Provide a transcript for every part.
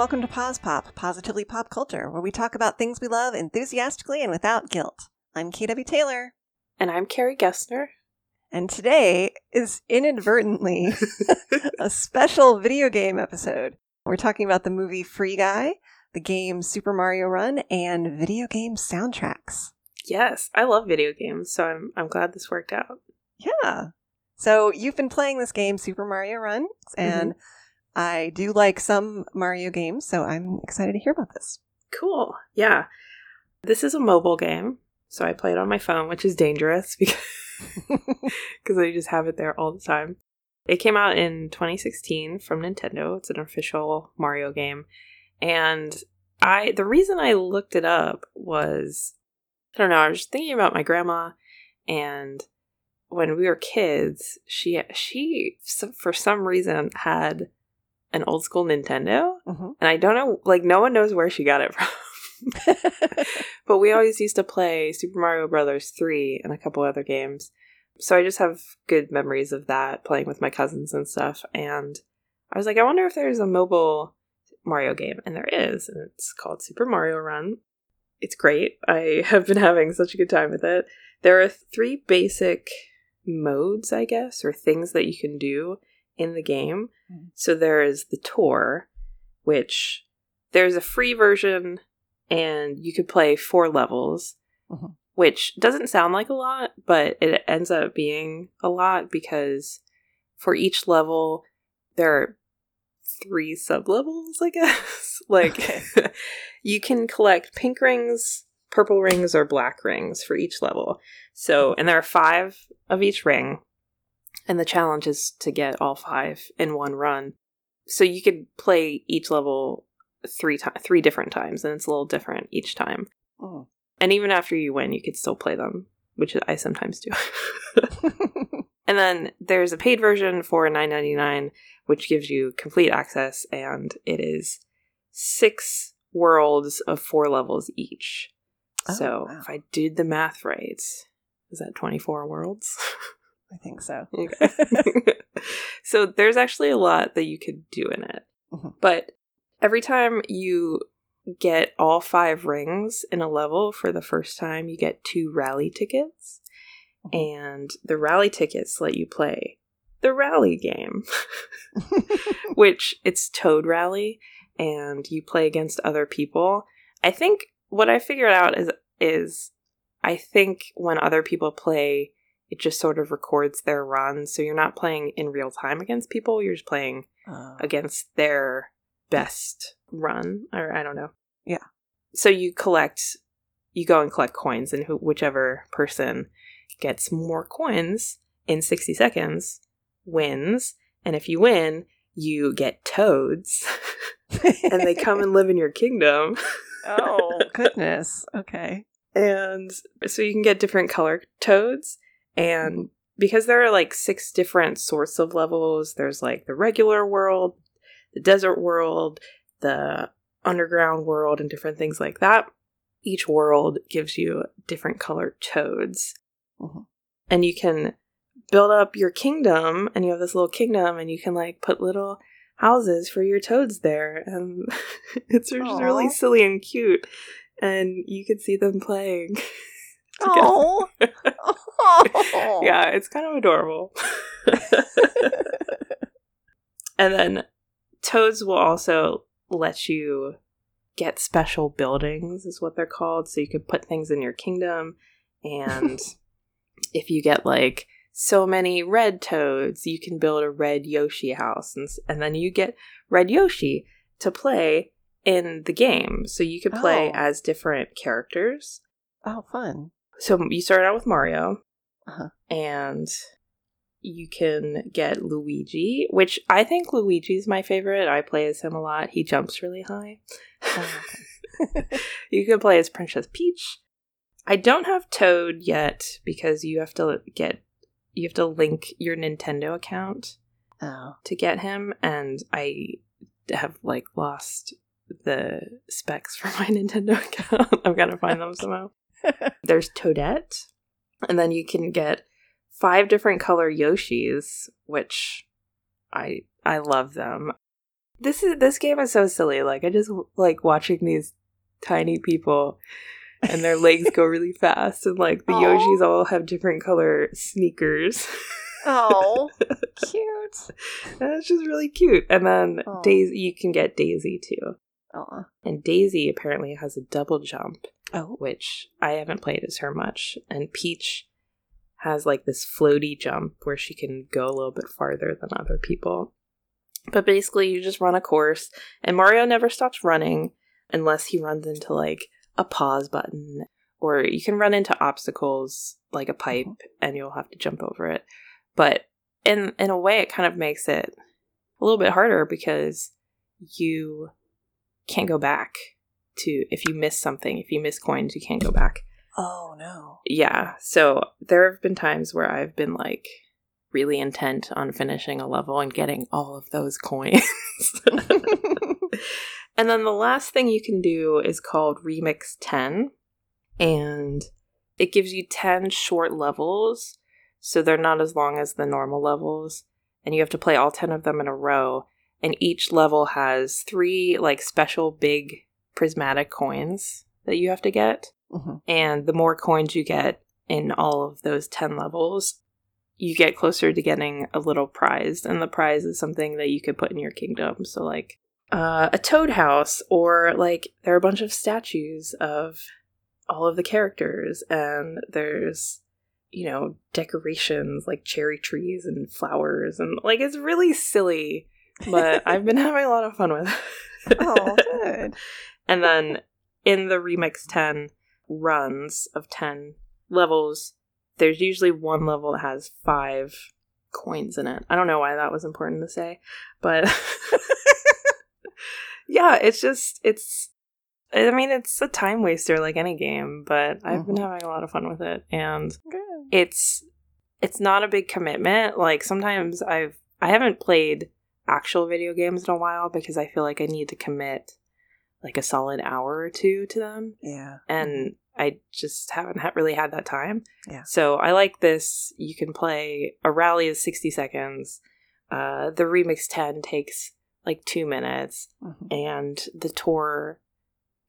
and welcome to Pause Pop, Positively Pop Culture, where we talk about things we love enthusiastically and without guilt. I'm KW Taylor, And I'm Carrie Gessner. and today is inadvertently a special video game episode. We're talking about the movie Free Guy, the game Super Mario Run, and video game soundtracks. Yes, I love video games, so I'm I'm glad this worked out. Yeah. So you've been playing this game, Super Mario Run, mm-hmm. and I do like some Mario games, so I'm excited to hear about this. Cool. Yeah. This is a mobile game, so I play it on my phone, which is dangerous because I just have it there all the time. It came out in 2016 from Nintendo. It's an official Mario game. And I the reason I looked it up was I don't know, I was thinking about my grandma and when we were kids, she she for some reason had an old school Nintendo, Mhm. and I don't know, like no one knows where she got it from. but we always used to play Super Mario Brothers 3 and a couple other games. So I just have good memories of that playing with my cousins and stuff. And I was like, I wonder if there's a mobile Mario game. And there is. And it's called Super Mario Run. It's great. I have been having such a good time with it. There are three basic modes, I guess, or things that you can do in the game. Mm. So there is the tour, which there's a free version and you could play four levels, Mhm. which doesn't sound like a lot, but it ends up being a lot because for each level, there are three sub levels, I guess. like, Okay. you can collect pink rings, purple rings, or black rings for each level. So, and there are five of each ring, and the challenge is to get all five in one run. So you could play each level three ti- three different times, and it's a little different each time. Mm. And even after you win, you could still play them, which I sometimes do. and then there's a paid version for nine ninety nine, which gives you complete access, and it is six worlds of four levels each. Oh, so wow. if I did the math right, is that twenty four worlds? I think so. Okay. so there's actually a lot that you could do in it. Mhm. But every time you get all five rings in a level for the first time, you get two rally tickets. And the rally tickets let you play the rally game, which it's Toad Rally, and you play against other people. I think what I figured out is is I think when other people play, it just sort of records their run, so you're not playing in real time against people. You're just playing Oh. against their best run, or I don't know. Yeah. So you collect, you go and collect coins, and who, whichever person gets more coins in 60 seconds wins. And if you win, you get toads, and they come and live in your kingdom. oh, goodness. Okay. and so you can get different color toads and because there are like six different sorts of levels there's like the regular world the desert world the underground world and different things like that each world gives you different colored toads Mhm. and you can build up your kingdom and you have this little kingdom and you can like put little houses for your toads there and it's just really silly and cute and you can see them playing together. Oh. oh. yeah it's kind of adorable and then toads will also let you get special buildings is what they're called so you can put things in your kingdom and if you get like so many red toads you can build a red yoshi house and, and then you get red yoshi to play in the game so you could play Oh. as different characters Oh, fun. So you start out with mario Uh-huh. and you can get luigi which i think luigi's my favorite i play as him a lot he jumps really high Oh, you can play as Princess Peach. I don't have Toad yet because you have to get you have to link your Nintendo account oh. to get him and I have like lost the specs for my Nintendo account. I've got to find them somehow. There's Toadette and then you can get five different color Yoshis which I I love them. this is this game is so silly. Like I just like watching these tiny people and their legs go really fast and like the Aw. Yoshis all have different color sneakers. Oh, cute. it's just really cute. And then Daisy you can get Daisy too. Aw. And Daisy apparently has a double jump, Oh. which I haven't played as her much. And Peach has like this floaty jump where she can go a little bit farther than other people. But basically, you just run a course, and Mario never stops running unless he runs into like a pause button, or you can run into obstacles like a pipe and you'll have to jump over it. But in in a way, it kind of makes it a little bit harder because you can't go back to if you miss something, if you miss coins, you can't go back. Oh no. Yeah. So there have been times where I've been like really intent on finishing a level and getting all of those coins. and then the last thing you can do is called Remix 10. And it gives you 10 short levels. So they're not as long as the normal levels. And you have to play all 10 of them in a row. And each level has three like special big prismatic coins that you have to get. Mhm. And the more coins you get in all of those 10 levels, you get closer to getting a little prize. And the prize is something that you could put in your kingdom. So, like uh, a toad house, or like there are a bunch of statues of all of the characters, and there's, you know, decorations like cherry trees and flowers. And like it's really silly, but I've been having a lot of fun with it. Oh, good. And then in the Remix 10 runs of 10 levels, there's usually one level that has five coins in it. I don't know why that was important to say, but yeah, it's just, it's, I mean, it's a time waster like any game, but I've been Mhm. having a lot of fun with it. And Good. it's it's not a big commitment like sometimes i've i haven't played actual video games in a while because i feel like i need to commit like a solid hour or two to them Yeah. and i just haven't ha- really had that time Yeah. so i like this you can play a rally is 60 seconds uh the remix 10 takes like two minutes Mhm. and the tour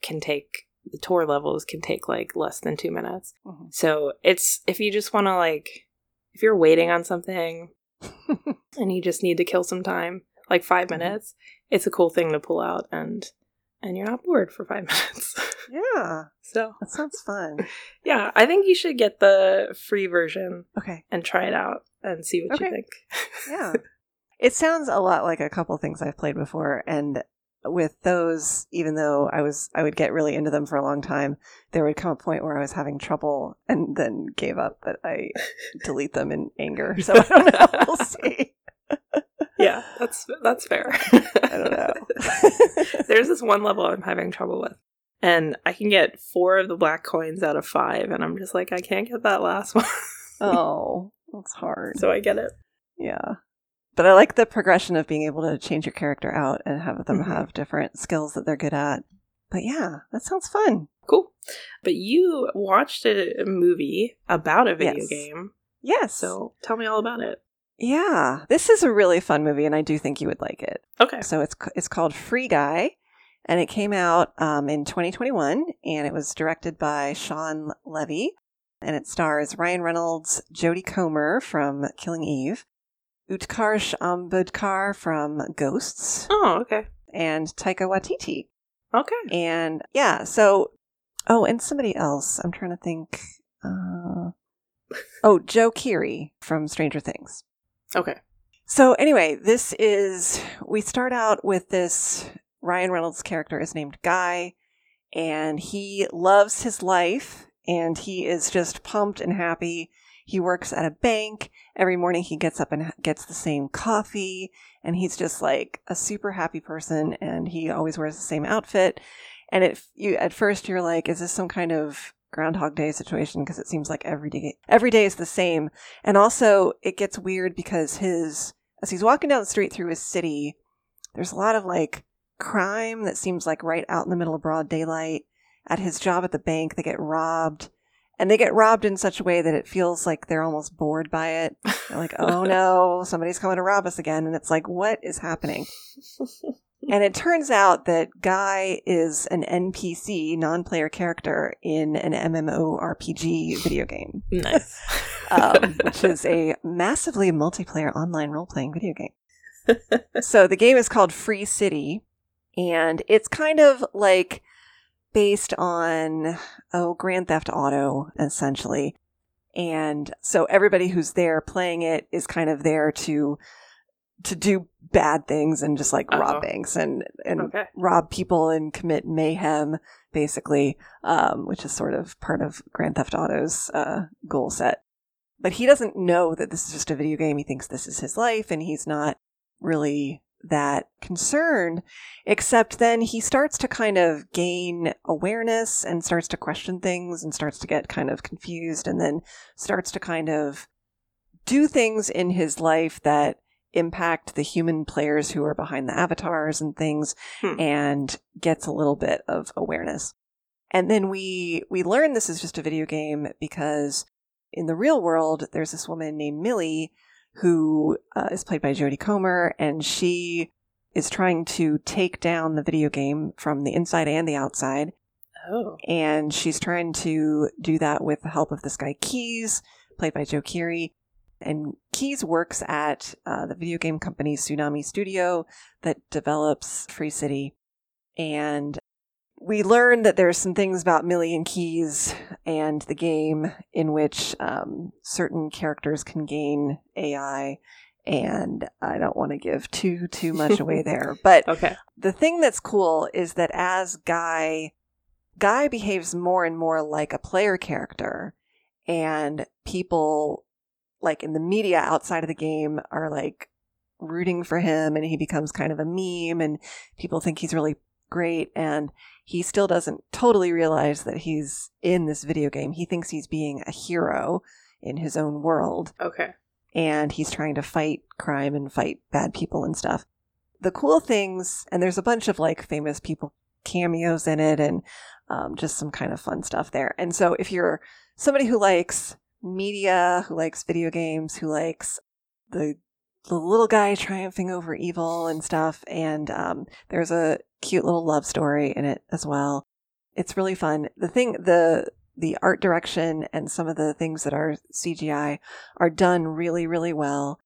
can take the tour levels can take like less than two minutes Mhm. so it's if you just want to like if you're waiting on something and you just need to kill some time, like 5 Mhm. minutes, it's a cool thing to pull out and and you're not bored for 5 minutes. yeah. so, That sounds fun. yeah, I think you should get the free version Okay. and try it out and see what you think. Yeah. It sounds a lot like a couple things I've played before and with those even though I was I would get really into them for a long time, there would come a point where I was having trouble and then gave up but I delete them in anger. So I don't know. We'll see. Yeah, that's that's fair. I don't know. There's this one level I'm having trouble with. And I can get four of the black coins out of five, and I'm just like, I can't get that last one. oh, that's hard. so I get it. Yeah. But I like the progression of being able to change your character out and have them Mhm. have different skills that they're good at. But yeah, that sounds fun. Cool. But you watched a movie about a video Yes. game. Yes. So tell me all about it. Yeah, this is a really fun movie, and I do think you would like it. Okay. So it's it's called Free Guy, and it came out um, in 2021, and it was directed by Shawn Levy, and it stars Ryan Reynolds, Jodie Comer from Killing Eve, Utkarsh Ambudkar from Ghosts, Oh, okay. and Taika Waititi. Okay. And yeah, so oh, and somebody else. I'm trying to think. Uh, oh, Joe Keery from Stranger Things. Okay. So anyway, this is we start out with this Ryan Reynolds character is named Guy and he loves his life and he is just pumped and happy. He works at a bank. Every morning he gets up and gets the same coffee and he's just like a super happy person and he always wears the same outfit. And it you at first you're like is this some kind of groundhog day situation because it seems like every day every day is the same. And also it gets weird because his as he's walking down the street through his city, there's a lot of like crime that seems like right out in the middle of broad daylight. At his job at the bank, they get robbed. And they get robbed in such a way that it feels like they're almost bored by it. They're like, oh no, somebody's coming to rob us again. And it's like, what is happening? and it turns out that Guy is an NPC, non player character, in an MMORPG video game, Nice. um, which is a massively multiplayer online role playing video game. so the game is called Free City, and it's kind of like based on oh Grand Theft Auto essentially. And so everybody who's there playing it is kind of there to to do bad things and just like Uh-oh. rob banks and and Okay. rob people and commit mayhem basically um, which is sort of part of grand theft auto's uh, goal set but he doesn't know that this is just a video game he thinks this is his life and he's not really that concerned except then he starts to kind of gain awareness and starts to question things and starts to get kind of confused and then starts to kind of do things in his life that impact the human players who are behind the avatars and things Hmm. and gets a little bit of awareness. And then we we learn this is just a video game because in the real world there's this woman named Millie who uh, is played by Jodie Comer and she is trying to take down the video game from the inside and the outside Oh. and she's trying to do that with the help of this guy Keys, played by Joe Keery. And Keys works at uh, the video game company Tsunami Studio that develops Free City. And we learn that there's some things about Millie and Keys and the game in which um, certain characters can gain AI. And I don't want to give too too much away there, but Okay. the thing that's cool is that as Guy Guy behaves more and more like a player character and people like in the media outside of the game are like rooting for him and he becomes kind of a meme and people think he's really great and he still doesn't totally realize that he's in this video game. He thinks he's being a hero in his own world Okay. and he's trying to fight crime and fight bad people and stuff. The cool things, and there's a bunch of like famous people cameos in it and um, just some kind of fun stuff there. And so if you're somebody who likes media, who likes video games, who likes the the little guy triumphing over evil and stuff, and um, there's a cute little love story in it as well. It's really fun. The thing, the the art direction and some of the things that are CGI are done really, really well.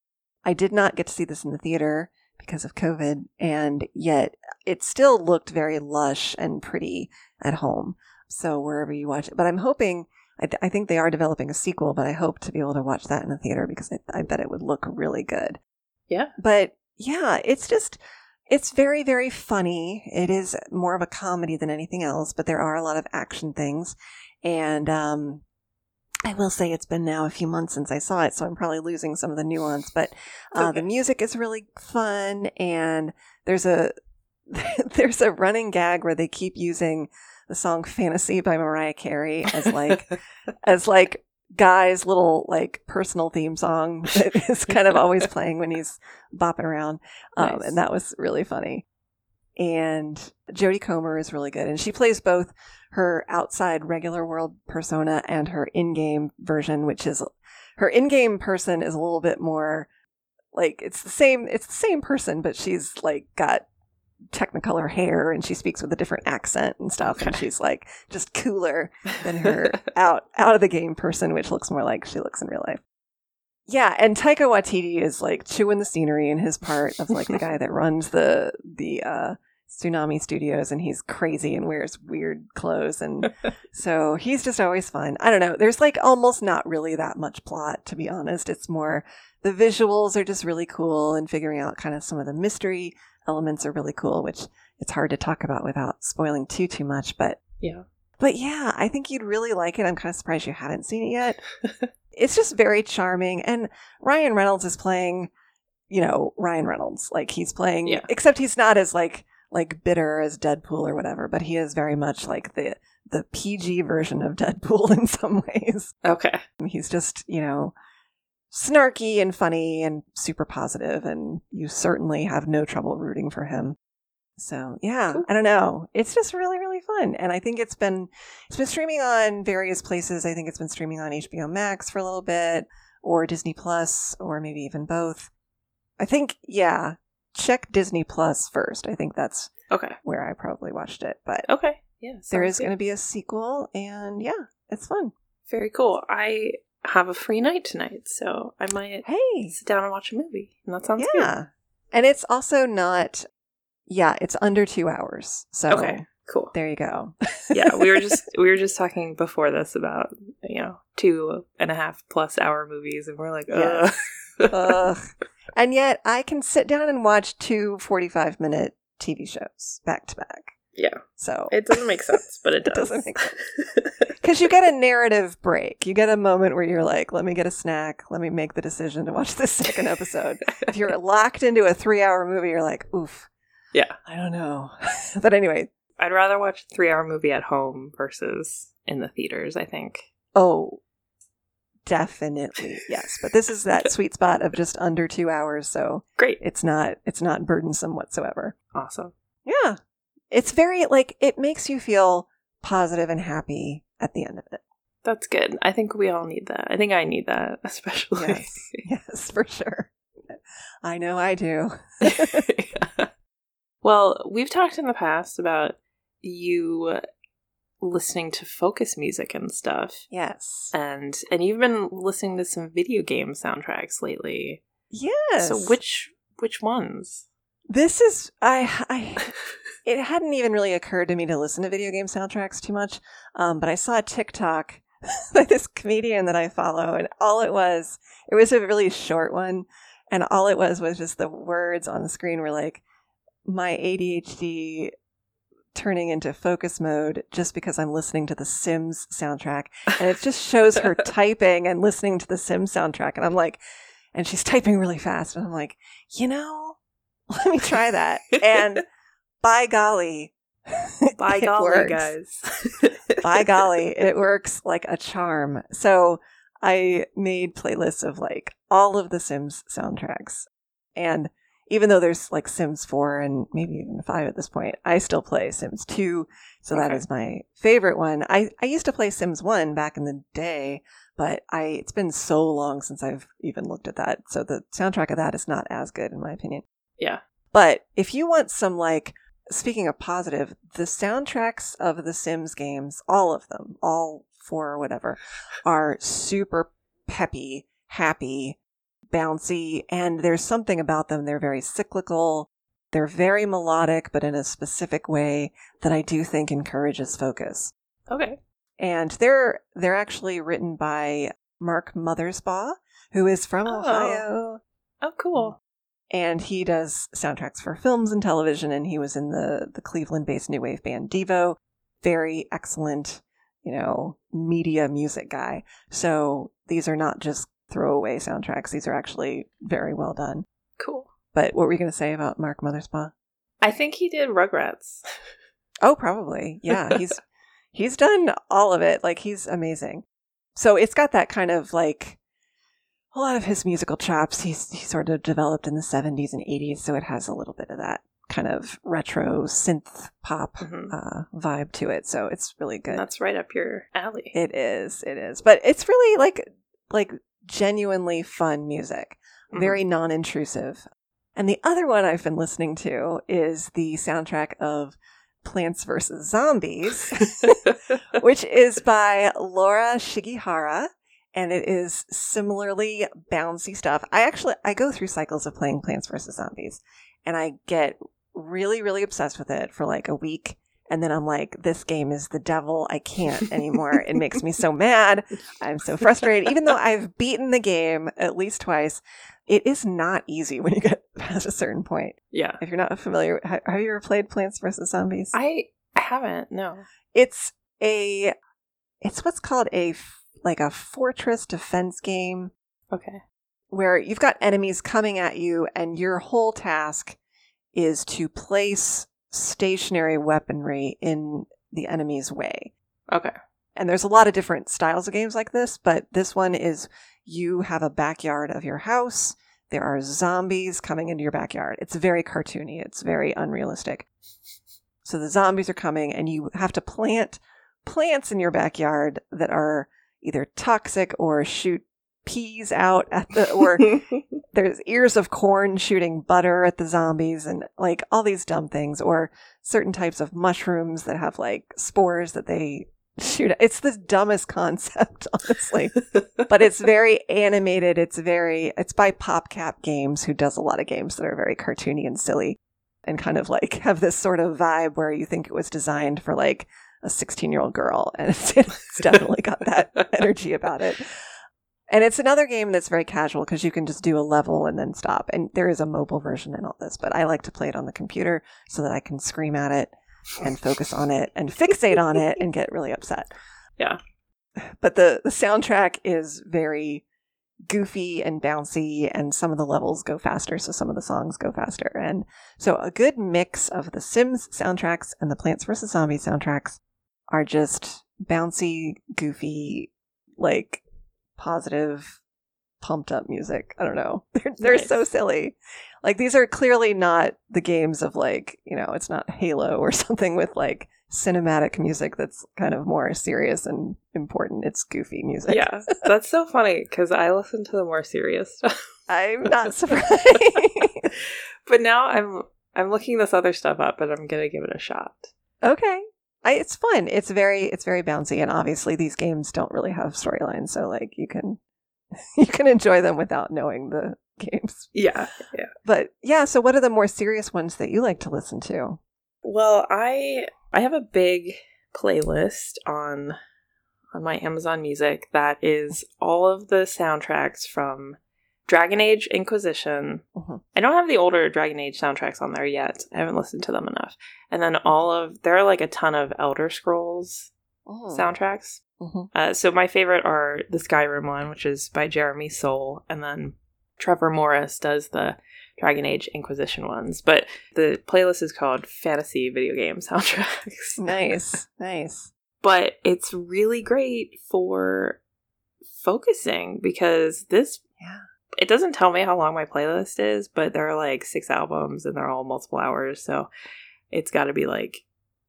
I did not get to see this in the theater because of COVID, and yet it still looked very lush and pretty at home. So wherever you watch it, but I'm hoping. I, th- I think they are developing a sequel, but I hope to be able to watch that in the theater because I, I bet it would look really good. Yeah. But yeah, it's just it's very very funny. It is more of a comedy than anything else, but there are a lot of action things, and um, I will say it's been now a few months since I saw it, so I'm probably losing some of the nuance. But uh, Okay. the music is really fun, and there's a there's a running gag where they keep using the song "Fantasy" by Mariah Carey as like as like guy's little like personal theme song that is kind of always playing when he's bopping around um, Nice. and that was really funny and jodie comer is really good and she plays both her outside regular world persona and her in-game version which is her in-game person is a little bit more like it's the same it's the same person but she's like got technicolor hair and she speaks with a different accent and stuff and she's like just cooler than her out out of the game person, which looks more like she looks in real life. Yeah, and Taika Waititi is like chewing the scenery in his part of like the guy that runs the the uh, Tsunami Studios, and he's crazy and wears weird clothes, and so he's just always fun. I don't know. There's like almost not really that much plot, to be honest. It's more the visuals are just really cool, and figuring out kind of some of the mystery elements are really cool, which it's hard to talk about without spoiling too too much, but yeah. but yeah, I think you'd really like it. I'm kind of surprised you haven't seen it yet. it's just very charming. And Ryan Reynolds is playing, you know, Ryan Reynolds. Like he's playing, Yeah. except he's not as like like bitter as Deadpool or whatever, but he is very much like the the PG version of Deadpool in some ways. Okay. He's just, you know, snarky and funny and super positive, and you certainly have no trouble rooting for him. So yeah, Cool. I don't know. It's just really, really fun, and I think it's been it's been streaming on various places. I think it's been streaming on HBO Max for a little bit, or Disney Plus, or maybe even both. I think yeah, check Disney Plus first. I think that's Okay. where I probably watched it. But Okay. Yeah. there is going to be a sequel, and yeah, it's fun. Very cool. I have a free night tonight, so I might Hey, sit down and watch a movie. And that sounds yeah, and it's also not. Yeah, it's under two hours. So. Okay. Cool. there you go. yeah, we were just we were just talking before this about you know two and a half plus hour movies, and we're like, Ugh. Ugh. And yet I can sit down and watch two 45 minute TV shows back to back. yeah, So, it doesn't make sense, but it It does. doesn't make sense. Because you get a narrative break, you get a moment where you're like, let me get a snack, let me make the decision to watch this second episode. if you're locked into a three hour movie, you're like, oof. Yeah. I don't know. but anyway, I'd rather watch a three hour movie at home versus in the theaters. I think. oh, definitely. Yes. But this is that sweet spot of just under two hours. So Great. it's not, it's not burdensome whatsoever. Awesome. Yeah. It's very like it makes you feel positive and happy at the end of it. That's good. I think we all need that. I think I need that, especially. Yes. Yes, for sure. I know I do. Well, we've talked in the past about you listening to focus music and stuff. Yes. And and you've been listening to some video game soundtracks lately. Yes. So which which ones? this is I I it hadn't even really occurred to me to listen to video game soundtracks too much. Um, but I saw a TikTok by this comedian that I follow, and all it was, it was a really short one, and all it was was just the words on the screen were like, my ADHD turning into focus mode just because I'm listening to the Sims soundtrack. And it just shows her typing and listening to the Sims soundtrack. And I'm like, and she's typing really fast. And I'm like, you know, let me try that. And by golly, By golly, works. guys. by golly, it works like a charm. So I made playlists of like all of the Sims soundtracks. And even though there's like Sims 4 and maybe even 5 at this point, I still play Sims 2. So that Okay. is my favorite one. I, I used to play Sims 1 back in the day, but I it's been so long since I've even looked at that. So the soundtrack of that is not as good in my opinion. yeah. But if you want some like speaking of positive, the soundtracks of the Sims games, all of them, all four or whatever, are super peppy, happy, bouncy, and there's something about them. They're very cyclical. They're very melodic, but in a specific way that I do think encourages focus. Okay. And they're they're actually written by Mark Mothersbaugh, who is from Oh. Ohio Oh, cool. And he does soundtracks for films and television and he was in the the cleveland-based new wave band devo. Very excellent you know media music guy. So these are not just throwaway soundtracks. These are actually very well done. Cool. but what were you going to say about mark mothersbaugh? I think he did Rugrats. oh probably. Yeah he's he's done all of it. Like he's amazing. So it's got that kind of like a lot of his musical chops he's he sort of developed in the 70s and 80s so it has a little bit of that kind of retro synth pop Mhm. uh, vibe to it so it's really good That's right up your alley. it is it is but it's really like like genuinely fun music Mhm. very non-intrusive and the other one i've been listening to is the soundtrack of plants vs zombies which is by Laura Shigihara and it is similarly bouncy stuff. I actually I go through cycles of playing Plants vs Zombies and I get really really obsessed with it for like a week and then I'm like this game is the devil. I can't anymore. it makes me so mad. I'm so frustrated even though I've beaten the game at least twice. It is not easy when you get past a certain point. yeah. If you're not familiar, have you ever played Plants vs Zombies? I haven't. No. it's a it's what's called a like a fortress defense game Okay. where you've got enemies coming at you and your whole task is to place stationary weaponry in the enemy's way. Okay. and there's a lot of different styles of games like this but this one is you have a backyard of your house. There are zombies coming into your backyard. It's very cartoony. It's very unrealistic. So the zombies are coming and you have to plant plants in your backyard that are either toxic or shoot peas out at the or there's ears of corn shooting butter at the zombies and like all these dumb things or certain types of mushrooms that have like spores that they shoot at. it's the dumbest concept honestly but it's very animated it's very it's by popcap games who does a lot of games that are very cartoony and silly and kind of like have this sort of vibe where you think it was designed for like a 16 year old girl and it's, it's definitely got that energy about it and it's another game that's very casual because you can just do a level and then stop. And there is a mobile version in all this, but I like to play it on the computer so that I can scream at it and focus on it and fixate on it and get really upset. Yeah. But the, the soundtrack is very goofy and bouncy, and some of the levels go faster, so some of the songs go faster. And so a good mix of the Sims soundtracks and the Plants vs. Zombies soundtracks are just bouncy, goofy, like positive, pumped up music. I don't know. They're they're Nice. so silly. Like these are clearly not the games of like, you know, it's not Halo or something with like cinematic music that's kind of more serious and important. It's goofy music. yeah, that's so funny because I listen to the more serious stuff. I'm not surprised. but now I'm I'm looking this other stuff up and I'm gonna give it a shot. okay. I, it's fun. It's very it's very bouncy and obviously these games don't really have storylines, so like you can you can enjoy them without knowing the games. Yeah, yeah. But yeah, so what are the more serious ones that you like to listen to? Well, I I have a big playlist on on my Amazon Music that is all of the soundtracks from Dragon Age Inquisition. Mhm. I don't have the older Dragon Age soundtracks on there yet. I haven't listened to them enough. And then all of there are like a ton of Elder Scrolls soundtracks. Mhm. Uh, so my favorite are the Skyrim one, which is by Jeremy Soule, and then Trevor Morris does the Dragon Age Inquisition ones. But the playlist is called Fantasy Video Game Soundtracks. Nice, nice. but it's really great for focusing because this. It doesn't tell me how long my playlist is, but there are like six albums and they're all multiple hours, so it's got to be like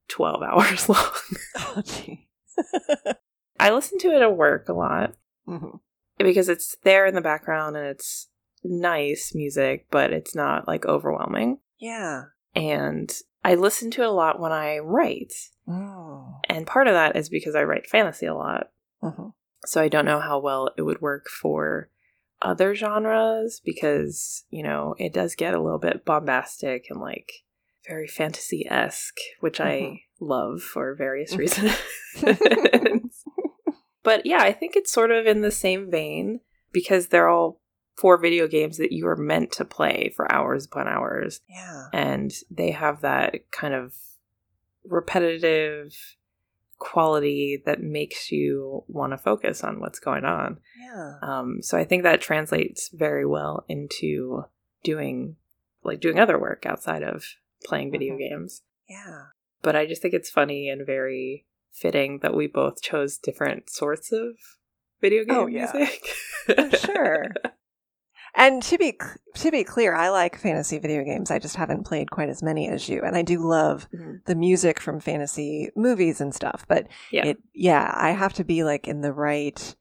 12 hours long. Oh, gee. I listen to it at work a lot. Mhm. because it's there in the background and it's nice music, but it's not like overwhelming. Yeah. And I listen to it a lot when I write. Oh. And part of that is because I write fantasy a lot. Mhm. So I don't know how well it would work for other genres because, you know, it does get a little bit bombastic and like very fantasy esque, which Mhm. I love for various reasons. but yeah, I think it's sort of in the same vein because they're all four video games that you are meant to play for hours upon hours. Yeah. And they have that kind of repetitive quality that makes you want to focus on what's going on. Yeah. Um, so I think that translates very well into doing like doing other work outside of playing video Mhm. games. Yeah. But I just think it's funny and very fitting that we both chose different sorts of video game Oh, yeah. music. Sure. And to be to be clear, I like fantasy video games. I just haven't played quite as many as you, and I do love Mhm. the music from fantasy movies and stuff. But Yeah. it, yeah, I have to be like in the right.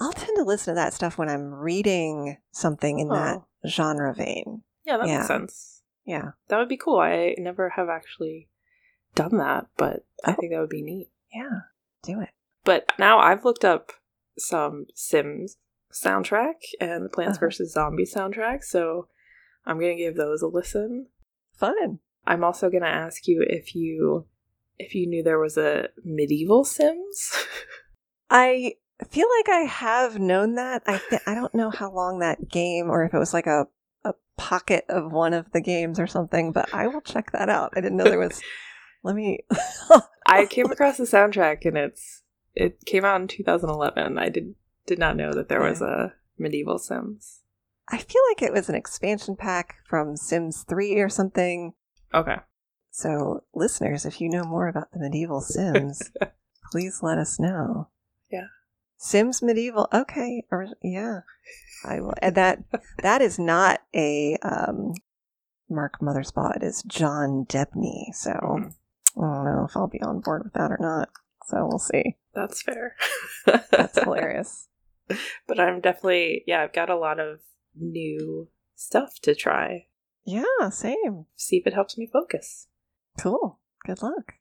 I'll tend to listen to that stuff when I'm reading something in that Oh. genre vein. Yeah, that Yeah. makes sense. Yeah, That would be cool. I never have actually done that, but I Oh. think that would be neat. yeah, do it. But now I've looked up some Sims soundtrack and the Plants Uh-huh. vs. Zombies soundtrack, so I'm going to give those a listen. Fun. I'm also going to ask you if you if you knew there was a medieval Sims. I feel like I have known that. I th- I don't know how long that game, or if it was like a a pocket of one of the games or something. But I will check that out. I didn't know there was. Let me. I came across the soundtrack and it's it came out in 2011. I did did not know that there was a medieval Sims. I feel like it was an expansion pack from Sims 3 or something. Okay. So, listeners, if you know more about the medieval Sims, please let us know. Yeah. Sims medieval. Okay. Or, yeah. I will. And that that is not a um, Mark Mothersbaugh. It is John Debney. So Mhm. I don't know if I'll be on board with that or not. So we'll see. That's fair. That's hilarious. but I'm definitely, yeah, I've got a lot of new stuff to try. Yeah, same. See if it helps me focus. Cool. Good luck.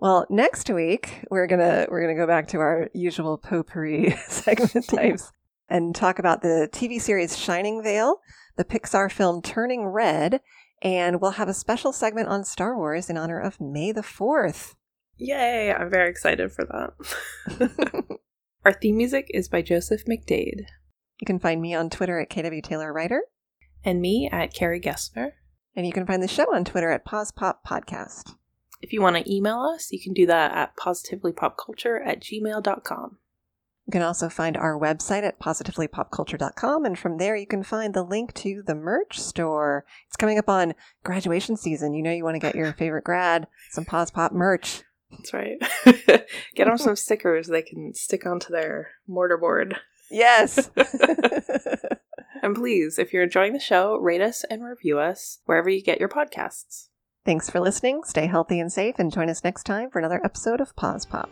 Well, next week we're gonna we're gonna go back to our usual potpourri segment types and talk about the TV series Shining Vale, the Pixar film Turning Red, and we'll have a special segment on Star Wars in honor of May the Fourth. Yay! I'm very excited for that. Our theme music is by Joseph McDade. You can find me on Twitter at KW Taylor Writer. And me at Carrie Gessner. And you can find the show on Twitter at Pause Pop Podcast. If you want to email us, you can do that at positivelypopculture at gmail.com. You can also find our website at positivelypopculture.com, and from there you can find the link to the merch store. It's coming up on graduation season. You know you want to get your favorite grad some Pause Pop merch. That's right. get them some stickers they can stick onto their mortarboard. Yes. and please, if you're enjoying the show, rate us and review us wherever you get your podcasts. Thanks for listening. Stay healthy and safe, and join us next time for another episode of Pause Pop.